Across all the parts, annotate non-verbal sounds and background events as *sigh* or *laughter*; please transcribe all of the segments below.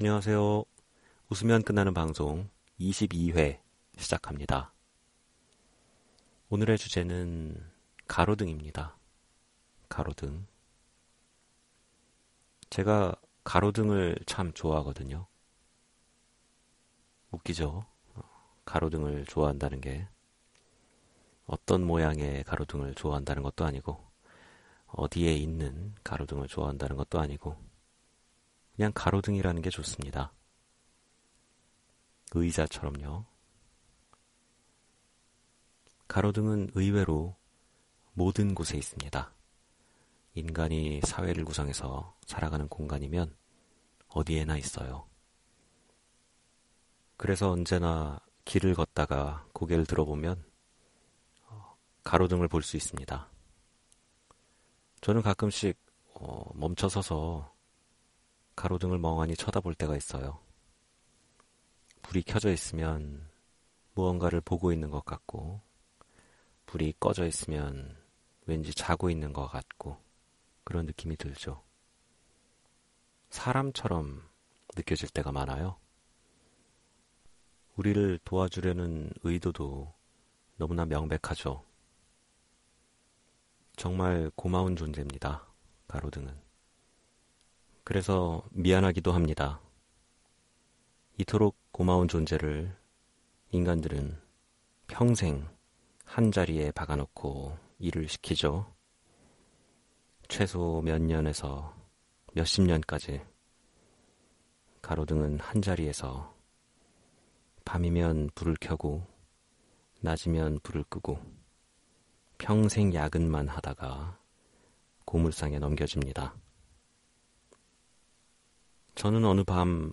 안녕하세요. 웃으면 끝나는 방송 22회 시작합니다. 오늘의 주제는 가로등입니다. 가로등. 제가 가로등을 참 좋아하거든요. 웃기죠? 가로등을 좋아한다는 게 어떤 모양의 가로등을 좋아한다는 것도 아니고 어디에 있는 가로등을 좋아한다는 것도 아니고 그냥 가로등이라는 게 좋습니다. 의자처럼요. 가로등은 의외로 모든 곳에 있습니다. 인간이 사회를 구성해서 살아가는 공간이면 어디에나 있어요. 그래서 언제나 길을 걷다가 고개를 들어보면 어, 가로등을 볼 수 있습니다. 저는 가끔씩 어, 멈춰서서 가로등을 멍하니 쳐다볼 때가 있어요. 불이 켜져 있으면 무언가를 보고 있는 것 같고, 불이 꺼져 있으면 왠지 자고 있는 것 같고, 그런 느낌이 들죠. 사람처럼 느껴질 때가 많아요. 우리를 도와주려는 의도도 너무나 명백하죠. 정말 고마운 존재입니다. 가로등은. 그래서 미안하기도 합니다. 이토록 고마운 존재를 인간들은 평생 한 자리에 박아놓고 일을 시키죠. 최소 몇 년에서 몇십 년까지 가로등은 한 자리에서 밤이면 불을 켜고 낮이면 불을 끄고 평생 야근만 하다가 고물상에 넘겨집니다. 저는 어느 밤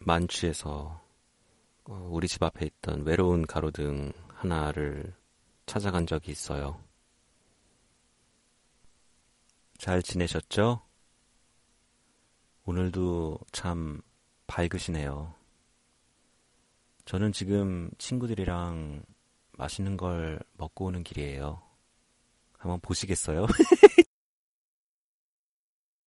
만취해서 어, 우리 집 앞에 있던 외로운 가로등 하나를 찾아간 적이 있어요. 잘 지내셨죠? 오늘도 참 밝으시네요. 저는 지금 친구들이랑 맛있는 걸 먹고 오는 길이에요. 한번 보시겠어요? *laughs*